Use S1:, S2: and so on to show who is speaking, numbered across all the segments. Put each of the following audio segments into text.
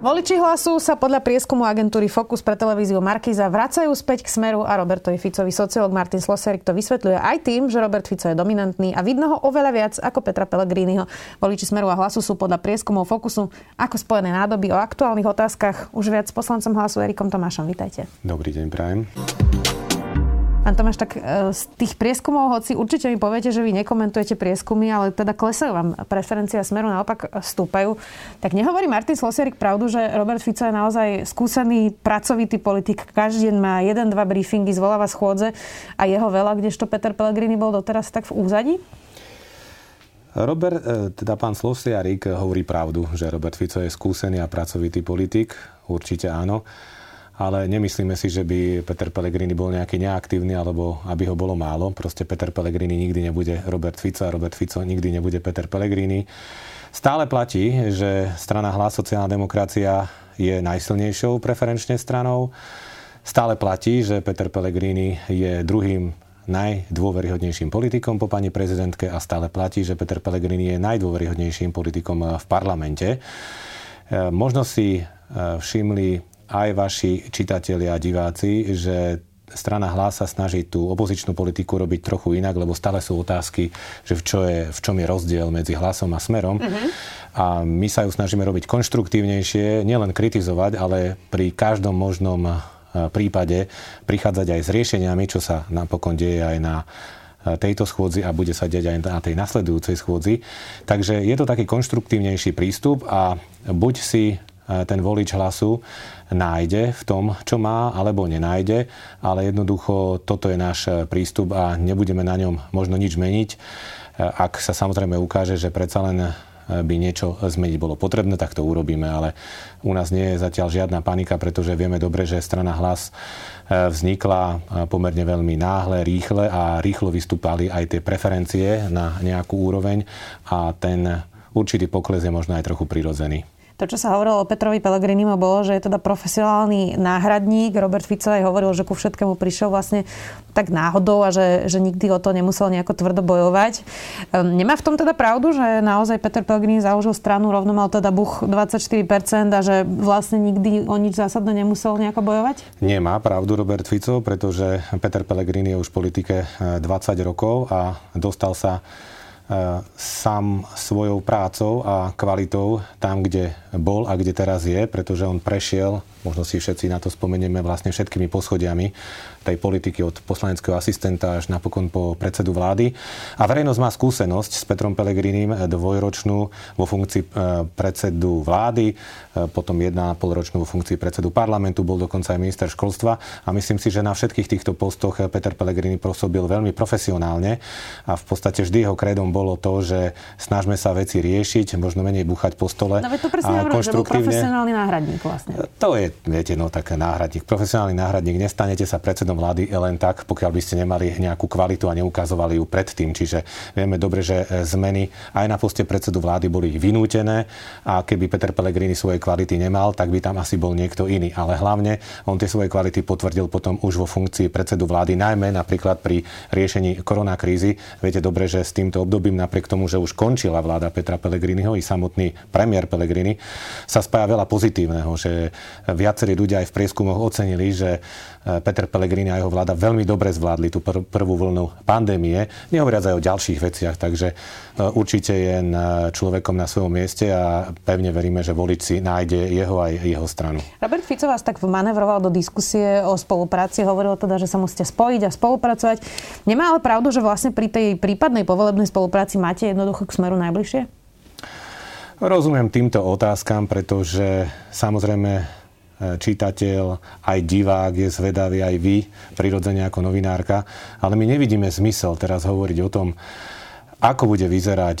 S1: Voliči hlasu sa podľa prieskumu agentúry Focus pre televíziu Markiza vracajú späť k Smeru a Robertovi Ficovi. Sociolog Martin Sloserik to vysvetľuje aj tým, že Robert Fico je dominantný a vidno ho oveľa viac ako Petra Pellegriniho. Voliči Smeru a hlasu sú podľa prieskumov Focusu ako spojené nádoby o aktuálnych otázkach. Už viac s poslancom hlasu Erikom Tomášom. Vítajte.
S2: Dobrý deň, prajem.
S1: Pán Tomáš, tak e, z tých prieskumov, hoci určite mi poviete, že vy nekomentujete prieskumy, ale teda klesajú vám preferencia smeru, naopak stúpajú. Tak nehovorí Martin Slosierik pravdu, že Robert Fico je naozaj skúsený, pracovitý politik. Každý deň má jeden, dva briefingy, zvoláva schôdze a jeho veľa, kdežto Peter Pellegrini bol doteraz tak v úzadí?
S2: Robert, e, teda pán Slosiarik hovorí pravdu, že Robert Fico je skúsený a pracovitý politik. Určite áno ale nemyslíme si, že by Peter Pellegrini bol nejaký neaktívny alebo aby ho bolo málo. Proste Peter Pellegrini nikdy nebude Robert Fico a Robert Fico nikdy nebude Peter Pellegrini. Stále platí, že strana Hlas sociálna demokracia je najsilnejšou preferenčne stranou. Stále platí, že Peter Pellegrini je druhým najdôveryhodnejším politikom po pani prezidentke a stále platí, že Peter Pellegrini je najdôveryhodnejším politikom v parlamente. E, možno si e, všimli aj vaši čitatelia a diváci, že strana Hlas sa snaží tú opozičnú politiku robiť trochu inak, lebo stále sú otázky, že v, čo je, v čom je rozdiel medzi Hlasom a Smerom. Uh-huh. A my sa ju snažíme robiť konštruktívnejšie, nielen kritizovať, ale pri každom možnom e, prípade prichádzať aj s riešeniami, čo sa napokon deje aj na e, tejto schôdzi a bude sa deť aj na tej nasledujúcej schôdzi. Takže je to taký konštruktívnejší prístup a buď si ten volič hlasu nájde v tom, čo má, alebo nenájde, ale jednoducho toto je náš prístup a nebudeme na ňom možno nič meniť. Ak sa samozrejme ukáže, že predsa len by niečo zmeniť bolo potrebné, tak to urobíme, ale u nás nie je zatiaľ žiadna panika, pretože vieme dobre, že strana hlas e, vznikla pomerne veľmi náhle, rýchle a rýchlo vystúpali aj tie preferencie na nejakú úroveň a ten určitý pokles je možno aj trochu prirodzený.
S1: To, čo sa hovorilo o Petrovi Pellegrinimu, bolo, že je teda profesionálny náhradník. Robert Fico aj hovoril, že ku všetkému prišiel vlastne tak náhodou a že, že nikdy o to nemusel nejako tvrdo bojovať. Um, nemá v tom teda pravdu, že naozaj Peter Pellegrini založil stranu, rovno mal teda buch 24% a že vlastne nikdy o nič zásadné nemusel nejako bojovať?
S2: Nemá pravdu Robert Fico, pretože Peter Pellegrini je už v politike 20 eh, rokov a dostal sa sám svojou prácou a kvalitou tam, kde bol a kde teraz je, pretože on prešiel, možno si všetci na to spomenieme, vlastne všetkými poschodiami tej politiky od poslaneckého asistenta až napokon po predsedu vlády. A verejnosť má skúsenosť s Petrom Pelegrinim dvojročnú vo funkcii e, predsedu vlády, e, potom jedna polročnú vo funkcii predsedu parlamentu, bol dokonca aj minister školstva a myslím si, že na všetkých týchto postoch Peter Pellegrini pôsobil veľmi profesionálne a v podstate vždy jeho kredom bolo to, že snažme sa veci riešiť, možno menej búchať po stole.
S1: No to presne hovorím, že bol profesionálny náhradník vlastne.
S2: To je, viete, no tak náhradník. Profesionálny náhradník, nestanete sa predsedom predsedom vlády len tak, pokiaľ by ste nemali nejakú kvalitu a neukazovali ju predtým. Čiže vieme dobre, že e, zmeny aj na poste predsedu vlády boli vynútené a keby Peter Pellegrini svoje kvality nemal, tak by tam asi bol niekto iný. Ale hlavne on tie svoje kvality potvrdil potom už vo funkcii predsedu vlády, najmä napríklad pri riešení koronakrízy. Viete dobre, že s týmto obdobím, napriek tomu, že už končila vláda Petra Pellegriniho i samotný premiér Pellegrini, sa spája veľa pozitívneho, že viacerí ľudia aj v prieskumoch ocenili, že e, Peter Pellegrini Pellegrini a jeho vláda veľmi dobre zvládli tú pr- prvú vlnu pandémie, nehovoriac aj o ďalších veciach, takže e, určite je človekom na svojom mieste a pevne veríme, že volič si nájde jeho aj jeho stranu.
S1: Robert Fico vás tak manevroval do diskusie o spolupráci, hovoril teda, že sa musíte spojiť a spolupracovať. Nemá ale pravdu, že vlastne pri tej prípadnej povolebnej spolupráci máte jednoducho k smeru najbližšie?
S2: Rozumiem týmto otázkam, pretože samozrejme čitateľ, aj divák je zvedavý, aj vy, prirodzene ako novinárka. Ale my nevidíme zmysel teraz hovoriť o tom, ako bude vyzerať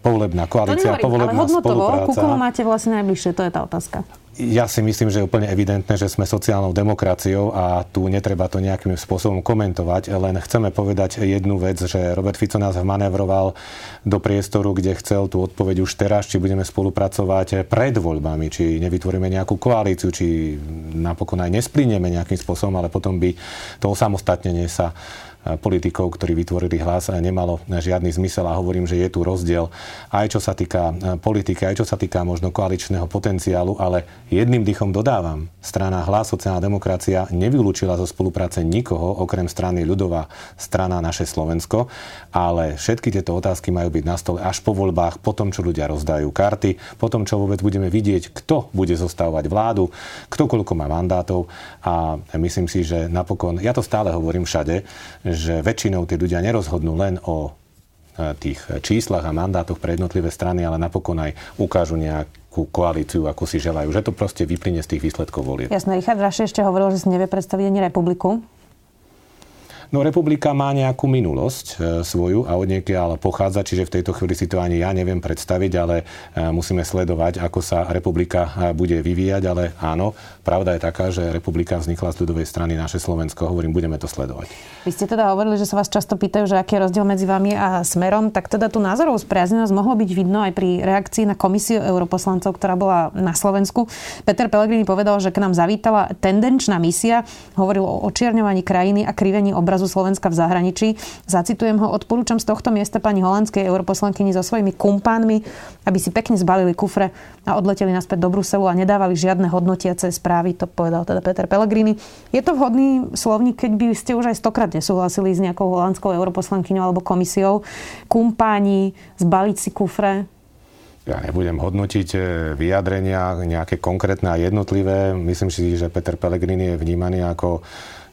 S2: povolebná koalícia, to povolebná ale hodnotovo, spolupráca. ku
S1: komu máte vlastne najbližšie, to je tá otázka
S2: ja si myslím, že je úplne evidentné, že sme sociálnou demokraciou a tu netreba to nejakým spôsobom komentovať, len chceme povedať jednu vec, že Robert Fico nás vmanevroval do priestoru, kde chcel tú odpoveď už teraz, či budeme spolupracovať pred voľbami, či nevytvoríme nejakú koalíciu, či napokon aj nesplínieme nejakým spôsobom, ale potom by to osamostatnenie sa politikov, ktorí vytvorili hlas, nemalo žiadny zmysel. A hovorím, že je tu rozdiel aj čo sa týka e, politiky, aj čo sa týka možno koaličného potenciálu, ale jedným dychom dodávam, strana hlas sociálna demokracia nevylúčila zo spolupráce nikoho, okrem strany ľudová strana naše Slovensko, ale všetky tieto otázky majú byť na stole až po voľbách, po tom, čo ľudia rozdajú karty, po tom, čo vôbec budeme vidieť, kto bude zostávať vládu, kto koľko má mandátov. A myslím si, že napokon, ja to stále hovorím všade, že väčšinou tí ľudia nerozhodnú len o e, tých číslach a mandátoch pre jednotlivé strany, ale napokon aj ukážu nejakú koalíciu, ako si želajú. Že to proste vyplyne z tých výsledkov volieb.
S1: Jasné, Richard Raši ešte hovoril, že si nevie predstaviť ani republiku.
S2: No republika má nejakú minulosť e, svoju a od ale pochádza, čiže v tejto chvíli si to ani ja neviem predstaviť, ale e, musíme sledovať, ako sa republika e, bude vyvíjať, ale áno, pravda je taká, že republika vznikla z ľudovej strany naše Slovensko, hovorím, budeme to sledovať.
S1: Vy ste teda hovorili, že sa vás často pýtajú, že aký je rozdiel medzi vami a Smerom, tak teda tú názorovú spriaznenosť mohlo byť vidno aj pri reakcii na komisiu europoslancov, ktorá bola na Slovensku. Peter Pellegrini povedal, že k nám zavítala tendenčná misia, hovoril o očierňovaní krajiny a krivení obrazu obrazu Slovenska v zahraničí. Zacitujem ho, odporúčam z tohto miesta pani holandskej europoslankyni so svojimi kumpánmi, aby si pekne zbalili kufre a odleteli naspäť do Bruselu a nedávali žiadne hodnotiace správy, to povedal teda Peter Pellegrini. Je to vhodný slovník, keď by ste už aj stokrát nesúhlasili s nejakou holandskou europoslankyňou alebo komisiou. Kumpáni, zbaliť si kufre,
S2: ja nebudem hodnotiť e, vyjadrenia nejaké konkrétne a jednotlivé. Myslím si, že Peter Pellegrini je vnímaný ako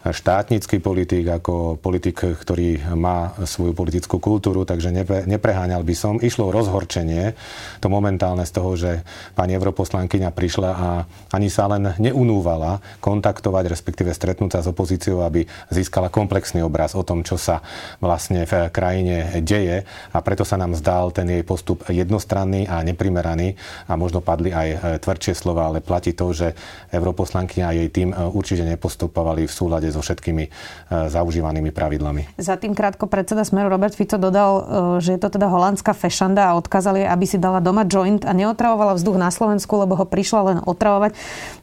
S2: štátnický politik, ako politik, ktorý má svoju politickú kultúru, takže nepre, nepreháňal by som. Išlo rozhorčenie, to momentálne z toho, že pani europoslankyňa prišla a ani sa len neunúvala kontaktovať, respektíve stretnúť sa s opozíciou, aby získala komplexný obraz o tom, čo sa vlastne v krajine deje a preto sa nám zdal ten jej postup jednostranný a neprimeraný a možno padli aj tvrdšie slova, ale platí to, že europoslankyňa a jej tým určite nepostupovali v súlade so všetkými e, zaužívanými pravidlami.
S1: Za tým krátko predseda Smeru Robert Fico dodal, e, že je to teda holandská fešanda a odkázali, aby si dala doma joint a neotravovala vzduch na Slovensku, lebo ho prišla len otravovať.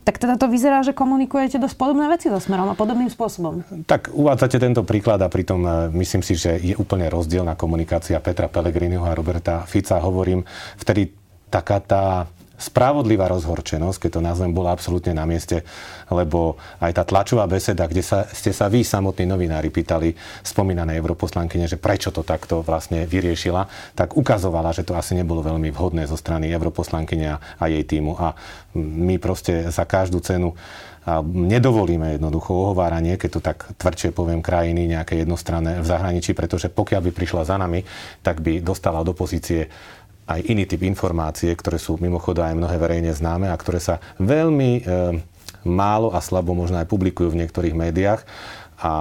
S1: Tak teda to vyzerá, že komunikujete dosť podobné veci so Smerom a podobným spôsobom.
S2: Tak uvádzate tento príklad a pritom e, myslím si, že je úplne rozdielna komunikácia Petra Pellegriniho a Roberta Fica. Hovorím, vtedy taká tá spravodlivá rozhorčenosť, keď to nazvem, bola absolútne na mieste, lebo aj tá tlačová beseda, kde sa, ste sa vy samotní novinári pýtali spomínanej europoslankyne, že prečo to takto vlastne vyriešila, tak ukazovala, že to asi nebolo veľmi vhodné zo strany europoslankyne a jej týmu. A my proste za každú cenu a nedovolíme jednoducho ohováranie, keď to tak tvrdšie poviem, krajiny nejaké jednostranné v zahraničí, pretože pokiaľ by prišla za nami, tak by dostala do pozície aj iný typ informácie, ktoré sú mimochodom aj mnohé verejne známe a ktoré sa veľmi e, málo a slabo možno aj publikujú v niektorých médiách a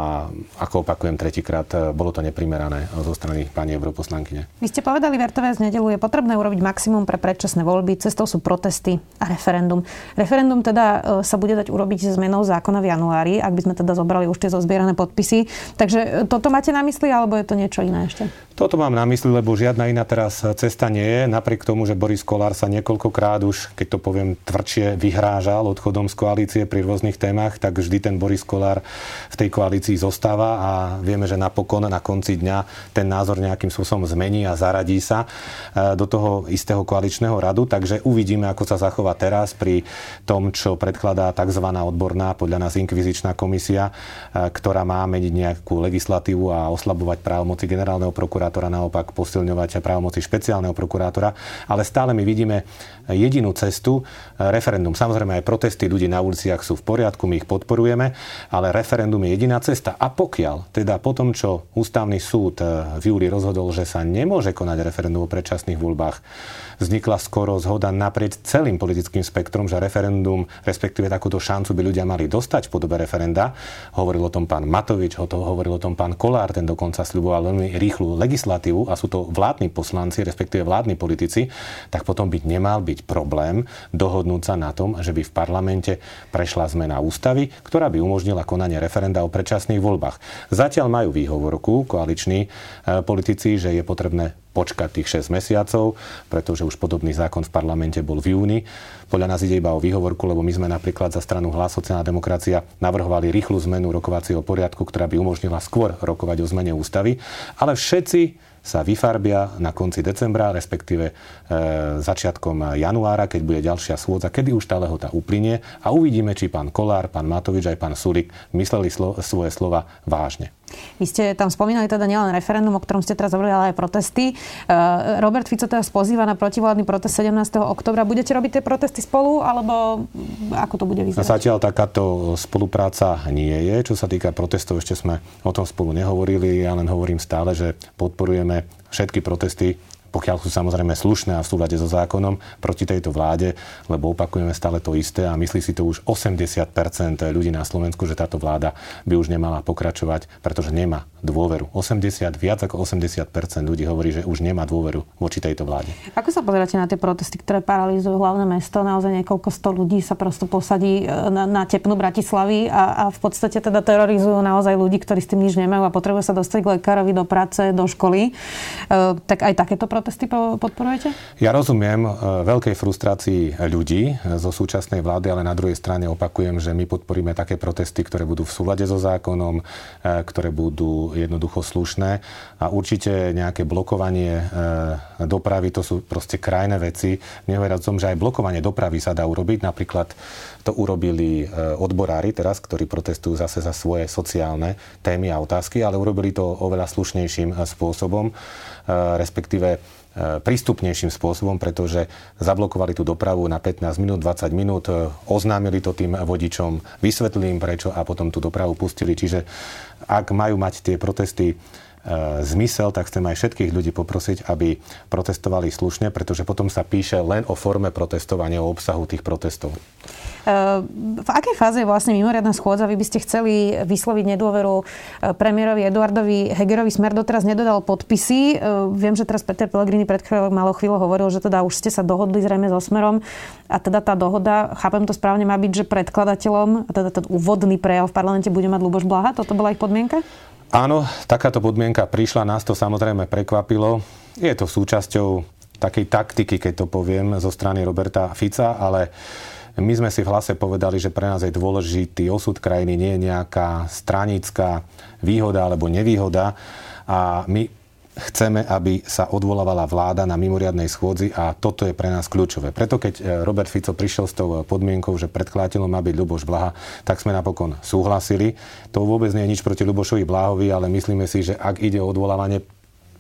S2: ako opakujem tretíkrát, e, bolo to neprimerané zo strany pani europoslankyne.
S1: Vy ste povedali v RTVS nedelu, je potrebné urobiť maximum pre predčasné voľby, cestou sú protesty a referendum. Referendum teda e, sa bude dať urobiť zmenou zákona v januári, ak by sme teda zobrali už tie zozbierané podpisy. Takže e, toto máte na mysli, alebo je to niečo iné ešte?
S2: Toto mám na mysli, lebo žiadna iná teraz cesta nie je. Napriek tomu, že Boris Kolár sa niekoľkokrát už, keď to poviem tvrdšie, vyhrážal odchodom z koalície pri rôznych témach, tak vždy ten Boris Kolár v tej koalícii zostáva a vieme, že napokon na konci dňa ten názor nejakým spôsobom zmení a zaradí sa e, do toho istého koaličného radu. Takže uvidíme, ako sa zachová teraz pri tom, čo predkladá tzv. odborná, podľa nás inkvizičná komisia, e, ktorá má meniť nejakú legislatívu a oslabovať právomoci generálneho prokurátora, naopak posilňovať právomoci špeciálneho prokurátora. Ale stále my vidíme jedinú cestu, e, referendum. Samozrejme aj protesty ľudí na uliciach sú v poriadku, my ich podporujeme, ale referendum je jediná cesta. A pokiaľ, teda po tom, čo ústavný súd eh, v júli rozhodol, že sa nemôže konať referendum o predčasných voľbách, vznikla skoro zhoda naprieč celým politickým spektrom, že referendum, respektíve takúto šancu by ľudia mali dostať v podobe referenda. Hovoril o tom pán Matovič, hovoril o tom pán Kolár, ten dokonca sľuboval veľmi rýchlu legislatívu a sú to vládni poslanci, respektíve vládni politici, tak potom by nemal byť problém dohodnúť sa na tom, že by v parlamente prešla zmena ústavy, ktorá by umožnila konanie referenda o predčasných voľbách. Zatiaľ majú výhovorku koaliční e, politici, že je potrebné počkať tých 6 mesiacov, pretože už podobný zákon v parlamente bol v júni. Podľa nás ide iba o výhovorku, lebo my sme napríklad za stranu Hlas sociálna demokracia navrhovali rýchlu zmenu rokovacieho poriadku, ktorá by umožnila skôr rokovať o zmene ústavy. Ale všetci sa vyfarbia na konci decembra, respektíve e, začiatkom januára, keď bude ďalšia schôdza, kedy už tá lehota uplynie a uvidíme, či pán Kolár, pán Matovič aj pán Sulik mysleli slo- svoje slova vážne.
S1: Vy ste tam spomínali teda nielen referendum, o ktorom ste teraz hovorili, ale aj protesty. E, Robert Fico teraz pozýva na protivládny protest 17. oktobra. Budete robiť tie protesty spolu, alebo ako to bude vyzerať?
S2: Zatiaľ takáto spolupráca nie je. Čo sa týka protestov, ešte sme o tom spolu nehovorili. Ja len hovorím stále, že podporujeme všetky protesty pokiaľ sú samozrejme slušné a v súlade so zákonom proti tejto vláde, lebo opakujeme stále to isté a myslí si to už 80% ľudí na Slovensku, že táto vláda by už nemala pokračovať, pretože nemá dôveru. 80, viac ako 80% ľudí hovorí, že už nemá dôveru voči tejto vláde.
S1: Ako sa pozeráte na tie protesty, ktoré paralizujú hlavné mesto? Naozaj niekoľko sto ľudí sa prosto posadí e, na, na tepnu Bratislavy a, a v podstate teda terorizujú naozaj ľudí, ktorí s tým nič nemajú a potrebujú sa dostať k lekárovi do práce, do školy. E, tak aj takéto protesty protesty podporujete?
S2: Ja rozumiem e, veľkej frustrácii ľudí zo súčasnej vlády, ale na druhej strane opakujem, že my podporíme také protesty, ktoré budú v súlade so zákonom, e, ktoré budú jednoducho slušné a určite nejaké blokovanie e, dopravy, to sú proste krajné veci. Nehovoriac o tom, že aj blokovanie dopravy sa dá urobiť. Napríklad to urobili odborári teraz, ktorí protestujú zase za svoje sociálne témy a otázky, ale urobili to oveľa slušnejším spôsobom. Eh, respektíve eh, prístupnejším spôsobom, pretože zablokovali tú dopravu na 15 minút, 20 minút, eh, oznámili to tým vodičom, vysvetlili im prečo a potom tú dopravu pustili. Čiže ak majú mať tie protesty zmysel, tak chcem aj všetkých ľudí poprosiť, aby protestovali slušne, pretože potom sa píše len o forme protestovania, o obsahu tých protestov.
S1: V akej fáze je vlastne mimoriadná schôdza? Vy by ste chceli vysloviť nedôveru eh, premiérovi Eduardovi Hegerovi. Smer doteraz nedodal podpisy. Viem, že teraz Peter Pellegrini pred malou chvíľou hovoril, že teda už ste sa dohodli zrejme so Smerom a teda tá dohoda, chápem to správne, má byť, že predkladateľom, a teda ten úvodný prejav v parlamente bude mať Luboš Blaha. Toto bola ich podmienka?
S2: Áno, takáto podmienka prišla, nás to samozrejme prekvapilo. Je to súčasťou takej taktiky, keď to poviem, zo strany Roberta Fica, ale my sme si v hlase povedali, že pre nás je dôležitý osud krajiny, nie je nejaká stranická výhoda alebo nevýhoda. A my chceme, aby sa odvolávala vláda na mimoriadnej schôdzi a toto je pre nás kľúčové. Preto keď e, Robert Fico prišiel s tou podmienkou, že predkladateľom má byť Ľuboš Blaha, tak sme napokon súhlasili. To vôbec nie je nič proti Ľubošovi Blahovi, ale myslíme si, že ak ide o odvolávanie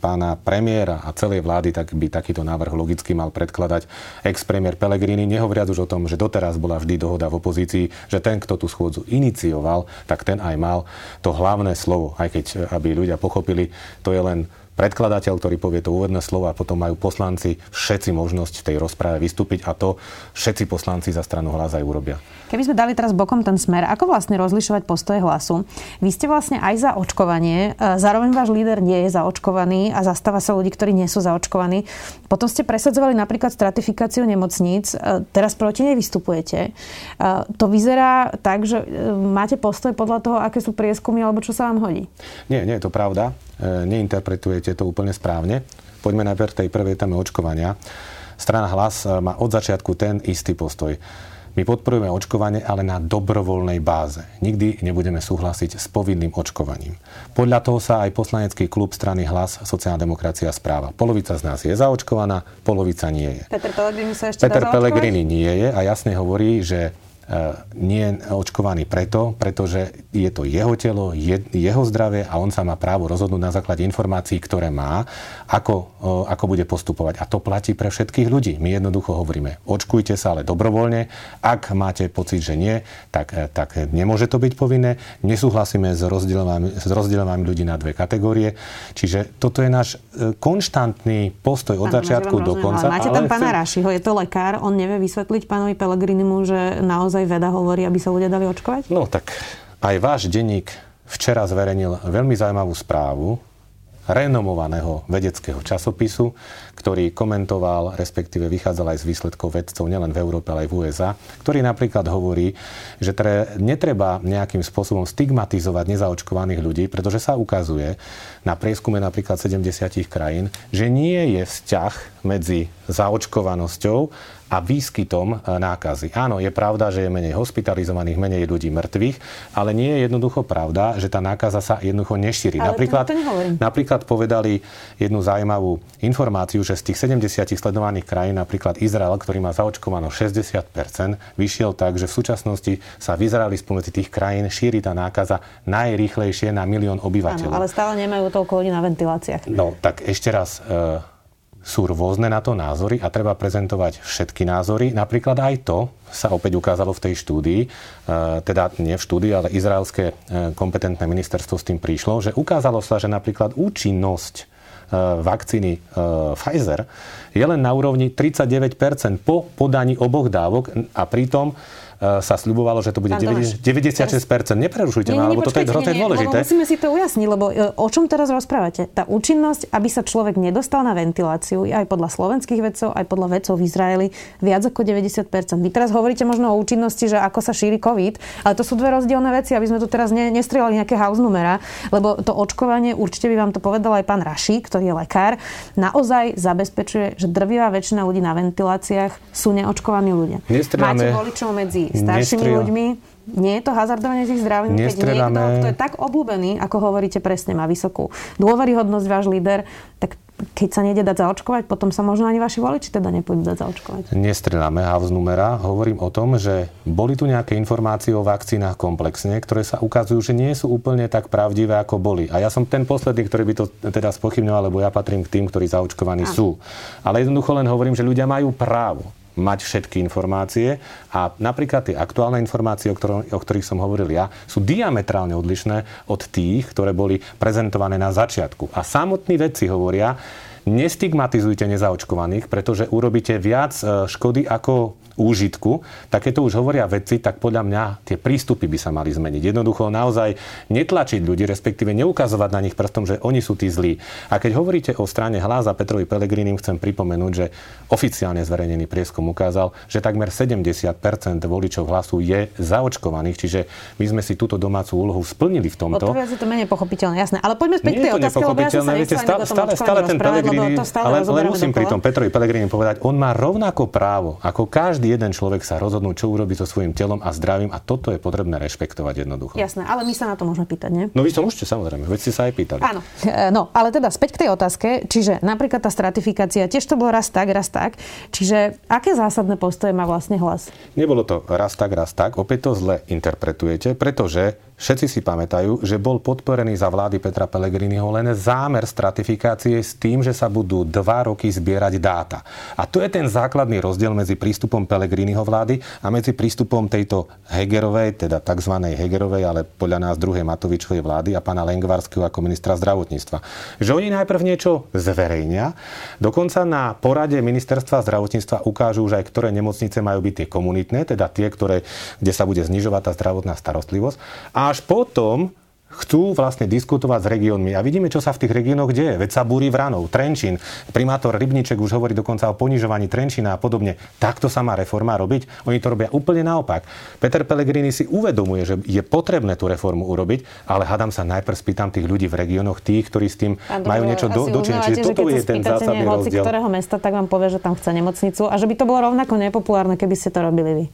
S2: pána premiéra a celej vlády, tak by takýto návrh logicky mal predkladať ex-premiér Pellegrini, nehovoriac už o tom, že doteraz bola vždy dohoda v opozícii, že ten, kto tú schôdzu inicioval, tak ten aj mal to hlavné slovo, aj keď, aby ľudia pochopili, to je len predkladateľ, ktorý povie to úvodné slovo a potom majú poslanci všetci možnosť v tej rozprave vystúpiť a to všetci poslanci za stranu hlas aj urobia.
S1: Keby sme dali teraz bokom ten smer, ako vlastne rozlišovať postoje hlasu? Vy ste vlastne aj za očkovanie, e, zároveň váš líder nie je zaočkovaný a zastáva sa ľudí, ktorí nie sú zaočkovaní. Potom ste presadzovali napríklad stratifikáciu nemocníc, e, teraz proti nej vystupujete. E, to vyzerá tak, že máte postoj podľa toho, aké sú prieskumy alebo čo sa vám hodí?
S2: Nie, nie je to pravda. Neinterpretujete to úplne správne. Poďme najprv tej prvej téme očkovania. Strana Hlas má od začiatku ten istý postoj. My podporujeme očkovanie, ale na dobrovoľnej báze. Nikdy nebudeme súhlasiť s povinným očkovaním. Podľa toho sa aj poslanecký klub strany Hlas sociálna demokracia správa. Polovica z nás je zaočkovaná, polovica nie je.
S1: Peter Pellegrini sa ešte
S2: Peter Pellegrini nie je a jasne hovorí, že E, nie je očkovaný preto, pretože je to jeho telo, je, jeho zdravie a on sa má právo rozhodnúť na základe informácií, ktoré má, ako, ako bude postupovať. A to platí pre všetkých ľudí. My jednoducho hovoríme, očkujte sa, ale dobrovoľne. Ak máte pocit, že nie, tak, e, tak nemôže to byť povinné. Nesúhlasíme s rozdielovaním, s rozdielovaním ľudí na dve kategórie. Čiže toto je náš e, konštantný postoj od začiatku do konca.
S1: Máte tam pána chcem... Rašiho, je to lekár, on nevie vysvetliť pánovi Pelegrinimu, že naozaj naozaj veda hovorí, aby sa ľudia dali očkovať?
S2: No tak aj váš denník včera zverejnil veľmi zaujímavú správu, renomovaného vedeckého časopisu, ktorý komentoval, respektíve vychádzal aj z výsledkov vedcov nielen v Európe, ale aj v USA, ktorý napríklad hovorí, že tre, netreba nejakým spôsobom stigmatizovať nezaočkovaných ľudí, pretože sa ukazuje na prieskume napríklad 70 krajín, že nie je vzťah medzi zaočkovanosťou a výskytom e, nákazy. Áno, je pravda, že je menej hospitalizovaných, menej ľudí mŕtvych, ale nie je jednoducho pravda, že tá nákaza sa jednoducho nešíri.
S1: Ale
S2: napríklad,
S1: to, to
S2: napríklad povedali jednu zaujímavú informáciu, že z tých 70 sledovaných krajín, napríklad Izrael, ktorý má zaočkovano 60%, vyšiel tak, že v súčasnosti sa v Izraeli spomedzi tých krajín šíri tá nákaza najrýchlejšie na milión obyvateľov.
S1: Áno, ale stále nemajú toľko ľudí na ventiláciách.
S2: No, tak ešte raz, e, sú rôzne na to názory a treba prezentovať všetky názory. Napríklad aj to sa opäť ukázalo v tej štúdii, e, teda nie v štúdii, ale izraelské e, kompetentné ministerstvo s tým prišlo, že ukázalo sa, že napríklad účinnosť vakcíny Pfizer je len na úrovni 39% po podaní oboch dávok a pritom sa sľubovalo, že to bude 96%. Neprerušujte ma, lebo toto je, toto je dôležité.
S1: Nie, musíme si to ujasniť, lebo e, o čom teraz rozprávate? Tá účinnosť, aby sa človek nedostal na ventiláciu, aj podľa slovenských vedcov, aj podľa vedcov v Izraeli, viac ako 90%. Vy teraz hovoríte možno o účinnosti, že ako sa šíri COVID, ale to sú dve rozdielne veci, aby sme tu teraz ne, nestrieľali nejaké house numera, lebo to očkovanie, určite by vám to povedal aj pán Raši, ktorý je lekár, naozaj zabezpečuje, že drvivá väčšina ľudí na ventiláciách sú neočkovaní ľudia. Máte voličov medzi staršími Nestrel... ľuďmi. Nie je to hazardovanie s ich zdravím, keď niekto, kto je tak obľúbený, ako hovoríte presne, má vysokú dôveryhodnosť váš líder, tak keď sa nejde dať zaočkovať, potom sa možno ani vaši voliči teda nepôjdu dať zaočkovať.
S2: Nestreláme house numera. Hovorím o tom, že boli tu nejaké informácie o vakcínach komplexne, ktoré sa ukazujú, že nie sú úplne tak pravdivé, ako boli. A ja som ten posledný, ktorý by to teda spochybňoval, lebo ja patrím k tým, ktorí zaočkovaní a. sú. Ale jednoducho len hovorím, že ľudia majú právo mať všetky informácie a napríklad tie aktuálne informácie, o, ktorom, o ktorých som hovoril ja, sú diametrálne odlišné od tých, ktoré boli prezentované na začiatku. A samotní vedci hovoria, nestigmatizujte nezaočkovaných, pretože urobíte viac e, škody ako úžitku, tak keď to už hovoria vedci, tak podľa mňa tie prístupy by sa mali zmeniť. Jednoducho naozaj netlačiť ľudí, respektíve neukazovať na nich prstom, že oni sú tí zlí. A keď hovoríte o strane hlas a Petrovi Pelegrinim, chcem pripomenúť, že oficiálne zverejnený prieskum ukázal, že takmer 70% voličov hlasu je zaočkovaných, čiže my sme si túto domácu úlohu splnili v tomto.
S1: O to viac je to menej pochopiteľné, jasné. Ale poďme späť k tej otázke, lebo ja sa viete, stále, stále, stále ten Pelegrini,
S2: ale, ale musím pri tom Petrovi Pelegrini povedať, on má rovnako právo ako každý jeden človek sa rozhodnúť, čo urobí so svojím telom a zdravím a toto je potrebné rešpektovať jednoducho.
S1: Jasné, ale my sa na to môžeme pýtať, nie?
S2: No vy sa môžete samozrejme, veď ste sa aj pýtali.
S1: Áno, e, no ale teda späť k tej otázke, čiže napríklad tá stratifikácia, tiež to bolo raz tak, raz tak, čiže aké zásadné postoje má vlastne hlas?
S2: Nebolo to raz tak, raz tak, opäť to zle interpretujete, pretože Všetci si pamätajú, že bol podporený za vlády Petra Pellegriniho len zámer stratifikácie s tým, že sa budú dva roky zbierať dáta. A to je ten základný rozdiel medzi prístupom Pellegriniho vlády a medzi prístupom tejto Hegerovej, teda tzv. Hegerovej, ale podľa nás druhej Matovičovej vlády a pána Lengvarského ako ministra zdravotníctva. Že oni najprv niečo zverejnia, dokonca na porade ministerstva zdravotníctva ukážu už aj, ktoré nemocnice majú byť tie komunitné, teda tie, ktoré, kde sa bude znižovať tá zdravotná starostlivosť. A až potom chcú vlastne diskutovať s regiónmi. A vidíme, čo sa v tých regiónoch deje. Veď sa búri Vranov, Trenčín, primátor Rybníček už hovorí dokonca o ponižovaní Trenčína a podobne. Takto sa má reforma robiť? Oni to robia úplne naopak. Peter Pellegrini si uvedomuje, že je potrebné tú reformu urobiť, ale hadám sa najprv spýtam tých ľudí v regiónoch, tých, ktorí s tým Pán majú niečo do, dočiniť. Čiže toto je ten zásadný hoci rozdiel.
S1: ktorého mesta, tak vám povie, že tam chce nemocnicu a že by to bolo rovnako nepopulárne, keby ste to robili vy.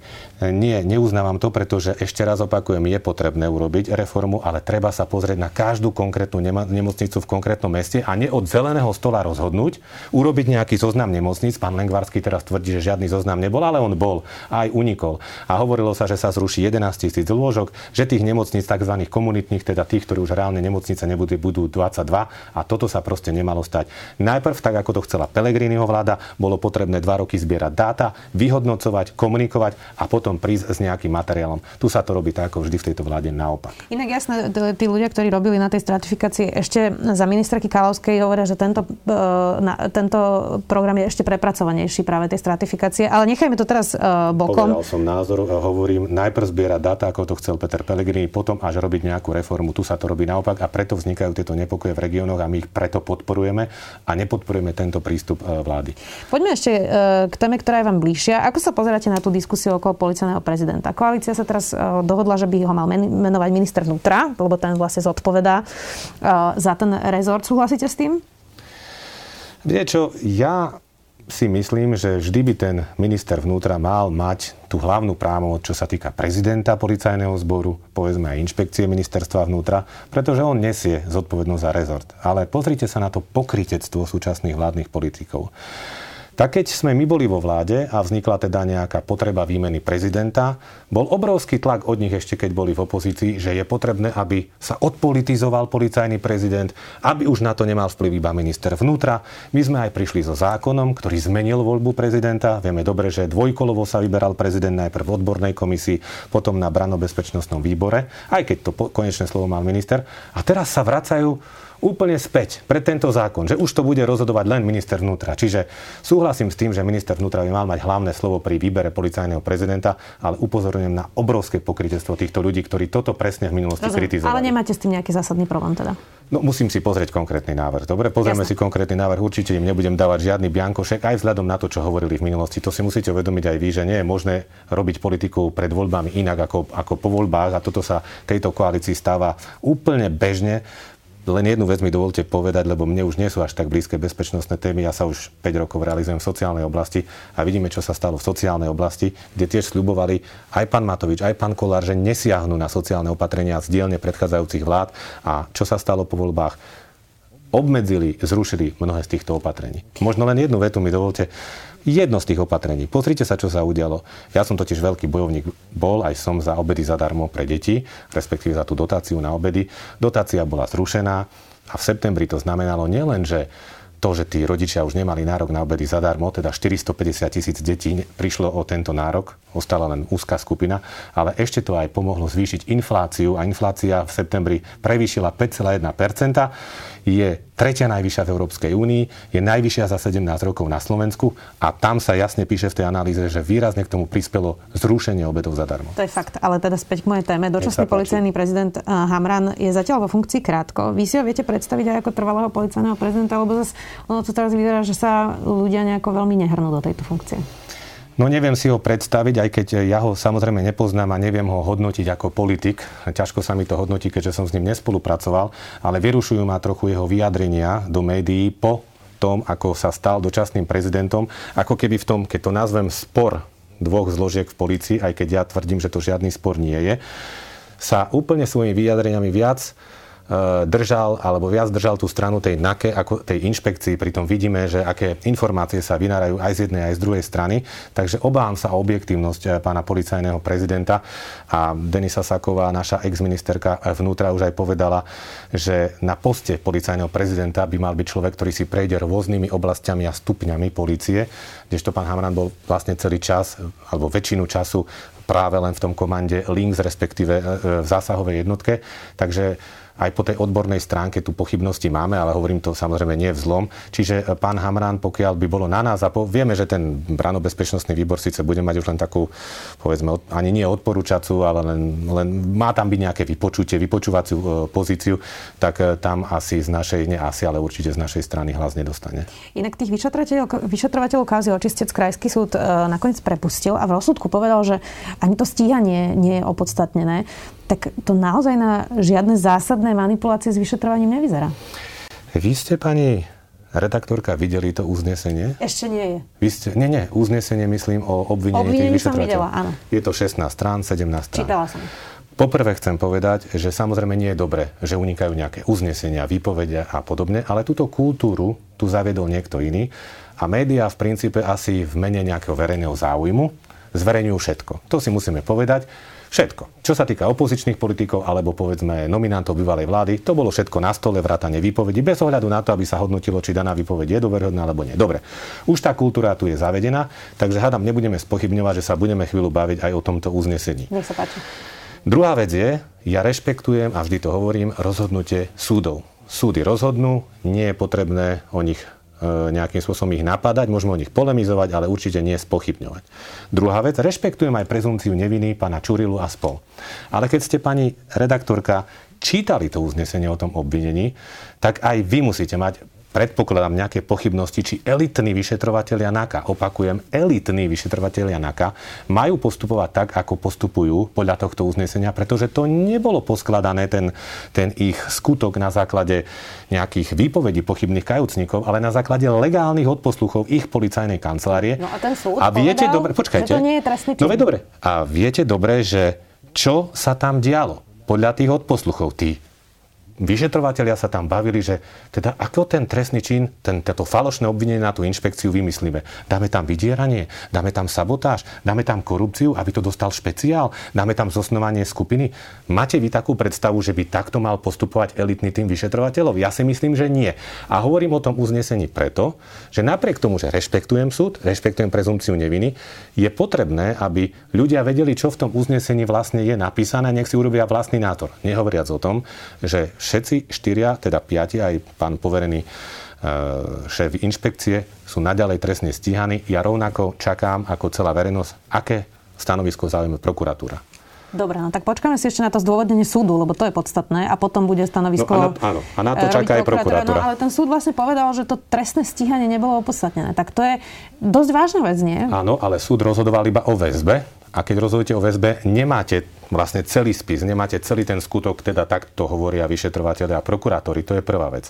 S2: Nie, neuznávam to, pretože ešte raz opakujem, je potrebné urobiť reformu, ale treba treba sa pozrieť na každú konkrétnu nemocnicu v konkrétnom meste a nie od zeleného stola rozhodnúť, urobiť nejaký zoznam nemocnic. Pán Lengvarský teraz tvrdí, že žiadny zoznam nebol, ale on bol aj unikol. A hovorilo sa, že sa zruší 11 tisíc lôžok, že tých nemocníc tzv. komunitných, teda tých, ktorí už reálne nemocnice nebudú, budú 22 a toto sa proste nemalo stať. Najprv, tak ako to chcela Pelegriniho vláda, bolo potrebné dva roky zbierať dáta, vyhodnocovať, komunikovať a potom prísť s nejakým materiálom. Tu sa to robí tak, ako vždy v tejto vláde naopak.
S1: Inak jasné, tí ľudia, ktorí robili na tej stratifikácii ešte za ministerky Kalavskej hovoria, že tento, e, na, tento program je ešte prepracovanejší práve tej stratifikácie. Ale nechajme to teraz uh, bokom.
S2: Povedal som názor, hovorím, najprv zbierať data, ako to chcel Peter Pellegrini, potom až robiť nejakú reformu. Tu sa to robí naopak a preto vznikajú tieto nepokoje v regiónoch a my ich preto podporujeme a nepodporujeme tento prístup vlády.
S1: Poďme ešte k téme, ktorá je vám bližšia. Ako sa pozeráte na tú diskusiu okolo policajného prezidenta? Koalícia sa teraz dohodla, že by ho mal menovať minister vnútra, lebo ten vlastne zodpovedá za ten rezort. Súhlasíte s tým?
S2: Viete čo, ja si myslím, že vždy by ten minister vnútra mal mať tú hlavnú právomoc, čo sa týka prezidenta policajného zboru, povedzme aj inšpekcie ministerstva vnútra, pretože on nesie zodpovednosť za rezort. Ale pozrite sa na to pokritectvo súčasných vládnych politikov. Tak keď sme my boli vo vláde a vznikla teda nejaká potreba výmeny prezidenta, bol obrovský tlak od nich ešte keď boli v opozícii, že je potrebné, aby sa odpolitizoval policajný prezident, aby už na to nemal vplyv iba minister vnútra. My sme aj prišli so zákonom, ktorý zmenil voľbu prezidenta. Vieme dobre, že dvojkolovo sa vyberal prezident najprv v odbornej komisii, potom na branobezpečnostnom výbore, aj keď to konečné slovo mal minister. A teraz sa vracajú úplne späť pre tento zákon, že už to bude rozhodovať len minister vnútra. Čiže súhlasím s tým, že minister vnútra by mal mať hlavné slovo pri výbere policajného prezidenta, ale upozorňujem na obrovské pokrytectvo týchto ľudí, ktorí toto presne v minulosti Rozumiem, kritizovali.
S1: Ale nemáte s tým nejaký zásadný problém teda?
S2: No musím si pozrieť konkrétny návrh. Dobre, pozrieme Jasne. si konkrétny návrh. Určite im nebudem dávať žiadny biankošek, aj vzhľadom na to, čo hovorili v minulosti. To si musíte uvedomiť aj vy, že nie je možné robiť politiku pred voľbami inak ako, ako po voľbách a toto sa tejto koalícii stáva úplne bežne. Len jednu vec mi dovolte povedať, lebo mne už nie sú až tak blízke bezpečnostné témy. Ja sa už 5 rokov realizujem v sociálnej oblasti a vidíme, čo sa stalo v sociálnej oblasti, kde tiež sľubovali aj pán Matovič, aj pán Kolár, že nesiahnu na sociálne opatrenia z dielne predchádzajúcich vlád. A čo sa stalo po voľbách? Obmedzili, zrušili mnohé z týchto opatrení. Možno len jednu vetu mi dovolte jedno z tých opatrení. Pozrite sa, čo sa udialo. Ja som totiž veľký bojovník bol, aj som za obedy zadarmo pre deti, respektíve za tú dotáciu na obedy. Dotácia bola zrušená a v septembri to znamenalo nielen, že to, že tí rodičia už nemali nárok na obedy zadarmo, teda 450 tisíc detí prišlo o tento nárok, ostala len úzká skupina, ale ešte to aj pomohlo zvýšiť infláciu a inflácia v septembri prevýšila 5,1%, je tretia najvyššia v Európskej únii, je najvyššia za 17 rokov na Slovensku a tam sa jasne píše v tej analýze, že výrazne k tomu prispelo zrušenie obedov zadarmo.
S1: To je fakt, ale teda späť k mojej téme. Dočasný policajný prezident eh, Hamran je zatiaľ vo funkcii krátko. Vy si ho viete predstaviť aj ako trvalého policajného prezidenta, lebo zase ono to teraz vyzerá, že sa ľudia nejako veľmi nehrnú do tejto funkcie.
S2: No neviem si ho predstaviť, aj keď ja ho samozrejme nepoznám a neviem ho hodnotiť ako politik. Ťažko sa mi to hodnotí, keďže som s ním nespolupracoval, ale vyrušujú ma trochu jeho vyjadrenia do médií po tom, ako sa stal dočasným prezidentom, ako keby v tom, keď to nazvem spor dvoch zložiek v policii, aj keď ja tvrdím, že to žiadny spor nie je, sa úplne svojimi vyjadreniami viac držal, alebo viac držal tú stranu tej NAKE ako tej inšpekcii. Pritom vidíme, že aké informácie sa vynárajú aj z jednej, aj z druhej strany. Takže obávam sa o objektívnosť eh, pána policajného prezidenta. A Denisa Saková, naša ex-ministerka vnútra, už aj povedala, že na poste policajného prezidenta by mal byť človek, ktorý si prejde rôznymi oblastiami a stupňami policie, kdežto pán Hamran bol vlastne celý čas, alebo väčšinu času práve len v tom komande Links, respektíve eh, v zásahovej jednotke. Takže aj po tej odbornej stránke tu pochybnosti máme, ale hovorím to samozrejme nie v zlom. Čiže e, pán Hamran, pokiaľ by bolo na nás, a po, vieme, že ten branobezpečnostný výbor síce bude mať už len takú, povedzme, ani nie odporúčacú, ale len, len má tam byť nejaké vypočutie, vypočúvaciu e, pozíciu, tak e, tam asi z našej, nie asi, ale určite z našej strany hlas nedostane.
S1: Inak tých vyšetrovateľov, vyšetrovateľov kauzy očistec Krajský súd nakoniec prepustil a v rozsudku povedal, že ani to stíhanie nie je opodstatnené tak to naozaj na žiadne zásadné manipulácie s vyšetrovaním nevyzerá.
S2: Vy ste, pani redaktorka, videli to uznesenie?
S1: Ešte nie je.
S2: Vy ste, nie, nie, uznesenie myslím o obvinení
S1: Obvinenie tých som videla, áno.
S2: Je to 16 strán, 17 strán.
S1: Čítala som.
S2: Poprvé chcem povedať, že samozrejme nie je dobre, že unikajú nejaké uznesenia, výpovede a podobne, ale túto kultúru tu zaviedol niekto iný a médiá v princípe asi v mene nejakého verejného záujmu zverejňujú všetko. To si musíme povedať. Všetko. Čo sa týka opozičných politikov alebo povedzme nominantov bývalej vlády, to bolo všetko na stole, vrátane výpovedí, bez ohľadu na to, aby sa hodnotilo, či daná výpoveď je doverhodná alebo nie. Dobre, už tá kultúra tu je zavedená, takže hádam, nebudeme spochybňovať, že sa budeme chvíľu baviť aj o tomto uznesení.
S1: Nech sa páči.
S2: Druhá vec je, ja rešpektujem a vždy to hovorím, rozhodnutie súdov. Súdy rozhodnú, nie je potrebné o nich nejakým spôsobom ich napadať, môžeme o nich polemizovať, ale určite nie spochybňovať. Druhá vec, rešpektujem aj prezumciu neviny pána Čurilu a spol. Ale keď ste, pani redaktorka, čítali to uznesenie o tom obvinení, tak aj vy musíte mať predpokladám nejaké pochybnosti, či elitní vyšetrovateľia NAKA, opakujem, elitní vyšetrovateľia NAKA majú postupovať tak, ako postupujú podľa tohto uznesenia, pretože to nebolo poskladané, ten, ten ich skutok na základe nejakých výpovedí pochybných kajúcnikov, ale na základe legálnych odposluchov ich policajnej kancelárie.
S1: No a ten súd
S2: a viete
S1: povedal,
S2: dobre, počkajte.
S1: že to nie je trestný čin.
S2: No dobre. A viete dobre, že čo sa tam dialo podľa tých odposluchov. Tí vyšetrovateľia sa tam bavili, že teda ako ten trestný čin, ten, toto falošné obvinenie na tú inšpekciu vymyslíme. Dáme tam vydieranie, dáme tam sabotáž, dáme tam korupciu, aby to dostal špeciál, dáme tam zosnovanie skupiny. Máte vy takú predstavu, že by takto mal postupovať elitný tým vyšetrovateľov? Ja si myslím, že nie. A hovorím o tom uznesení preto, že napriek tomu, že rešpektujem súd, rešpektujem prezumciu neviny, je potrebné, aby ľudia vedeli, čo v tom uznesení vlastne je napísané, nech si urobia vlastný názor. Nehovoriac o tom, že všetci štyria, teda piati, aj pán poverený e, šéf inšpekcie sú naďalej trestne stíhaní. Ja rovnako čakám ako celá verejnosť, aké stanovisko zaujme prokuratúra.
S1: Dobre, no tak počkáme si ešte na to zdôvodnenie súdu, lebo to je podstatné a potom bude stanovisko...
S2: No, áno, áno, a na to čaká aj prokuratúra.
S1: No, ale ten súd vlastne povedal, že to trestné stíhanie nebolo opodstatnené. Tak to je dosť vážna vec, nie?
S2: Áno, ale súd rozhodoval iba o väzbe a keď rozhodujete o väzbe, nemáte vlastne celý spis, nemáte celý ten skutok, teda takto hovoria vyšetrovateľe a prokurátori. To je prvá vec.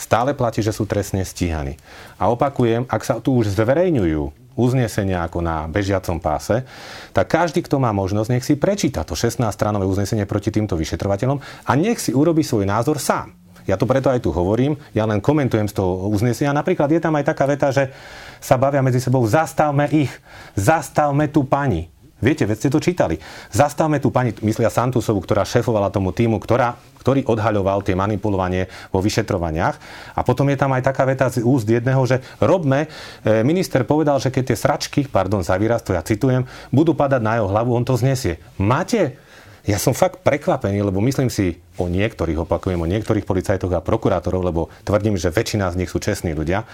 S2: Stále platí, že sú trestne stíhaní. A opakujem, ak sa tu už zverejňujú uznesenia ako na bežiacom páse, tak každý, kto má možnosť, nech si prečíta to 16-stranové uznesenie proti týmto vyšetrovateľom a nech si urobí svoj názor sám. Ja to preto aj tu hovorím, ja len komentujem z toho uznesenia. Napríklad je tam aj taká veta, že sa bavia medzi sebou, zastavme ich, zastavme tú pani. Viete, veď ste to čítali. Zastavme tu pani, myslia Santusovu, ktorá šéfovala tomu týmu, ktorá, ktorý odhaľoval tie manipulovanie vo vyšetrovaniach. A potom je tam aj taká veta z úst jedného, že robme, e, minister povedal, že keď tie sračky, pardon za výraz, to ja citujem, budú padať na jeho hlavu, on to znesie. Máte ja som fakt prekvapený, lebo myslím si o niektorých, opakujem, o niektorých policajtoch a prokurátorov, lebo tvrdím, že väčšina z nich sú čestní ľudia.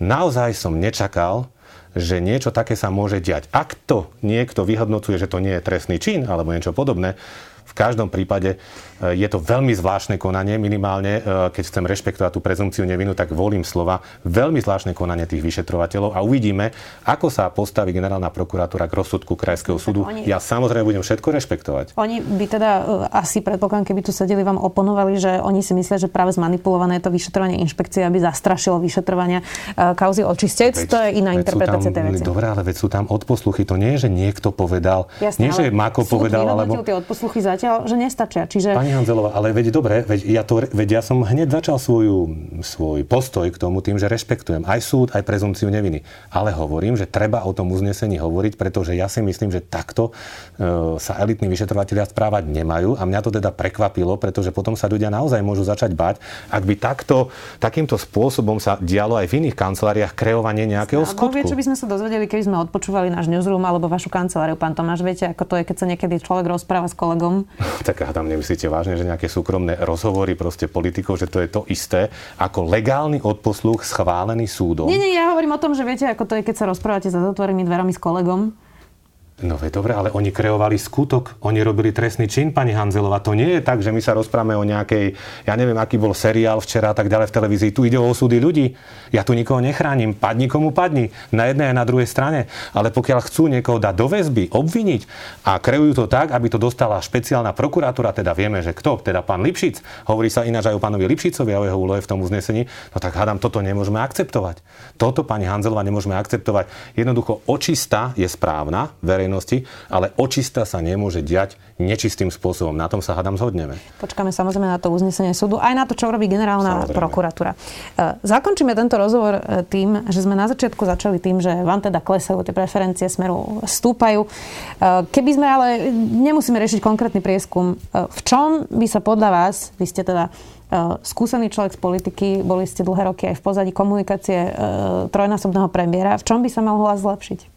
S2: Naozaj som nečakal, že niečo také sa môže diať. Ak to niekto vyhodnocuje, že to nie je trestný čin alebo niečo podobné, v každom prípade e, je to veľmi zvláštne konanie, minimálne e, keď chcem rešpektovať tú prezumciu nevinu, tak volím slova. Veľmi zvláštne konanie tých vyšetrovateľov a uvidíme, ako sa postaví generálna prokuratúra k rozsudku Krajského súdu. Oni, ja samozrejme budem všetko rešpektovať.
S1: Oni by teda e, asi predpokladám, keby tu sedeli, vám oponovali, že oni si myslia, že práve zmanipulované je to vyšetrovanie inšpekcie, aby zastrašilo vyšetrovania kauzy očistec. Veď, to je iná interpretácia tej veci.
S2: Dobre, ale veď sú tam odposluchy. To nie je, že niekto povedal, Jasne, nie, že Mako povedal, alebo...
S1: tie odposluchy zatiaľ, že nestačia. Čiže...
S2: Pani Hanzelová, ale veď dobre, veď ja, to, veď ja som hneď začal svoju, svoj postoj k tomu tým, že rešpektujem aj súd, aj prezumciu neviny. Ale hovorím, že treba o tom uznesení hovoriť, pretože ja si myslím, že takto e, sa elitní vyšetrovateľia správať nemajú a mňa to teda prekvapilo, pretože potom sa ľudia naozaj môžu začať bať, ak by takto, takýmto spôsobom sa dialo aj v iných kanceláriách kreovanie nejakého skutku.
S1: Vie, čo by sme sa dozvedeli, keby sme odpočúvali náš newsroom alebo vašu kanceláriu, pán Tomáš. Viete, ako to je, keď sa niekedy človek rozpráva s kolegom
S2: tak tam nemyslíte vážne, že nejaké súkromné rozhovory proste politikov, že to je to isté ako legálny odposluch schválený súdom?
S1: Nie, nie, ja hovorím o tom, že viete, ako to je, keď sa rozprávate za zatvorenými dverami s kolegom
S2: No veď dobre, ale oni kreovali skutok, oni robili trestný čin, pani Hanzelová. To nie je tak, že my sa rozprávame o nejakej, ja neviem, aký bol seriál včera a tak ďalej v televízii. Tu ide o osudy ľudí. Ja tu nikoho nechránim. Padni komu padni. Na jednej a na druhej strane. Ale pokiaľ chcú niekoho dať do väzby, obviniť a kreujú to tak, aby to dostala špeciálna prokuratúra, teda vieme, že kto, teda pán Lipšic, hovorí sa ináč aj o pánovi Lipšicovi a o jeho úlohe v tom uznesení, no tak hádam, toto nemôžeme akceptovať. Toto, pani Hanzelová, nemôžeme akceptovať. Jednoducho očista je správna, verejnosť verejnosti, ale očista sa nemôže diať nečistým spôsobom. Na tom sa hádam zhodneme.
S1: Počkáme samozrejme na to uznesenie súdu, aj na to, čo robí generálna samozrejme. prokuratúra. E, zakončíme tento rozhovor e, tým, že sme na začiatku začali tým, že vám teda klesajú tie preferencie smeru stúpajú. E, keby sme ale, nemusíme riešiť konkrétny prieskum, v čom by sa podľa vás, vy ste teda skúsený človek z politiky, boli ste dlhé roky aj v pozadí komunikácie trojnásobného premiéra, v čom by sa mal hlas zlepšiť?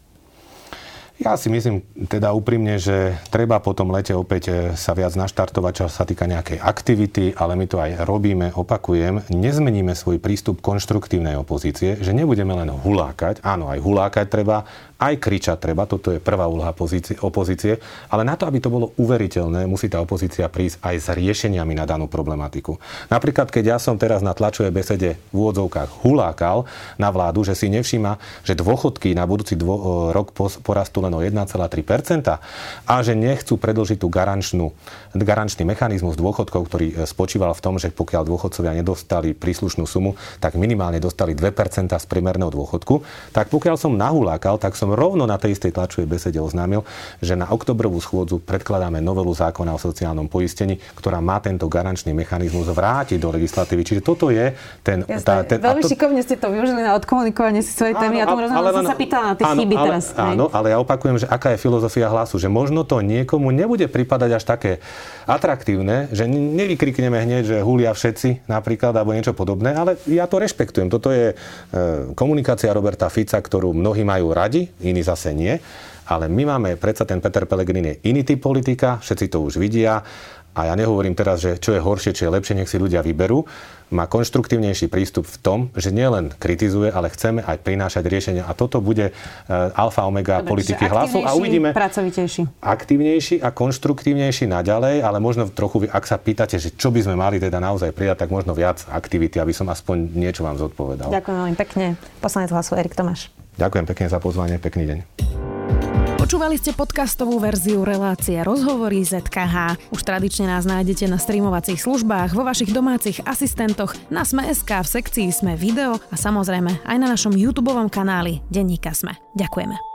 S2: Ja si myslím teda úprimne, že treba po tom lete opäť e, sa viac naštartovať, čo sa týka nejakej aktivity, ale my to aj robíme, opakujem, nezmeníme svoj prístup konštruktívnej opozície, že nebudeme len hulákať, áno, aj hulákať treba, aj kričať treba, toto je prvá úloha pozície, opozície, ale na to, aby to bolo uveriteľné, musí tá opozícia prísť aj s riešeniami na danú problematiku. Napríklad, keď ja som teraz na tlačovej besede v úvodzovkách hulákal na vládu, že si nevšíma, že dôchodky na budúci dvo- rok porastú len o 1,3% a že nechcú predlžiť tú garančnú, garančný mechanizmus dôchodkov, ktorý e, spočíval v tom, že pokiaľ dôchodcovia nedostali príslušnú sumu, tak minimálne dostali 2% z priemerného dôchodku, tak pokiaľ som nahulákal, tak som som rovno na tej istej tlačovej besede oznámil, že na oktobrovú schôdzu predkladáme novelu zákona o sociálnom poistení, ktorá má tento garančný mechanizmus vrátiť do legislatívy. Čiže toto je ten...
S1: Tá, ten Veľmi to... šikovne ste to využili na odkomunikovanie si svojej témy. Ja tomu rozumiem, som sa pýtala na tie áno, chyby
S2: ale,
S1: teraz.
S2: Áno, ale ja opakujem, že aká je filozofia hlasu, že možno to niekomu nebude pripadať až také atraktívne, že nevykrikneme hneď, že hulia všetci napríklad alebo niečo podobné, ale ja to rešpektujem. Toto je e, komunikácia Roberta Fica, ktorú mnohí majú radi, iní zase nie. Ale my máme, predsa ten Peter Pellegrini je iný typ politika, všetci to už vidia. A ja nehovorím teraz, že čo je horšie, čo je lepšie, nech si ľudia vyberú. Má konštruktívnejší prístup v tom, že nielen kritizuje, ale chceme aj prinášať riešenia. A toto bude uh, alfa omega Dobre, politiky hlasu. A uvidíme...
S1: Pracovitejší.
S2: Aktívnejší a konštruktívnejší naďalej, ale možno trochu, ak sa pýtate, že čo by sme mali teda naozaj prijať, tak možno viac aktivity, aby som aspoň niečo vám zodpovedal.
S1: Ďakujem veľmi pekne. Poslanec hlasu Erik Tomáš.
S2: Ďakujem pekne za pozvanie, pekný deň.
S3: Počúvali ste podcastovú verziu relácie Rozhovory ZKH. Už tradične nás nájdete na streamovacích službách, vo vašich domácich asistentoch, na Sme.sk, v sekcii Sme video a samozrejme aj na našom YouTube kanáli Denníka Sme. Ďakujeme.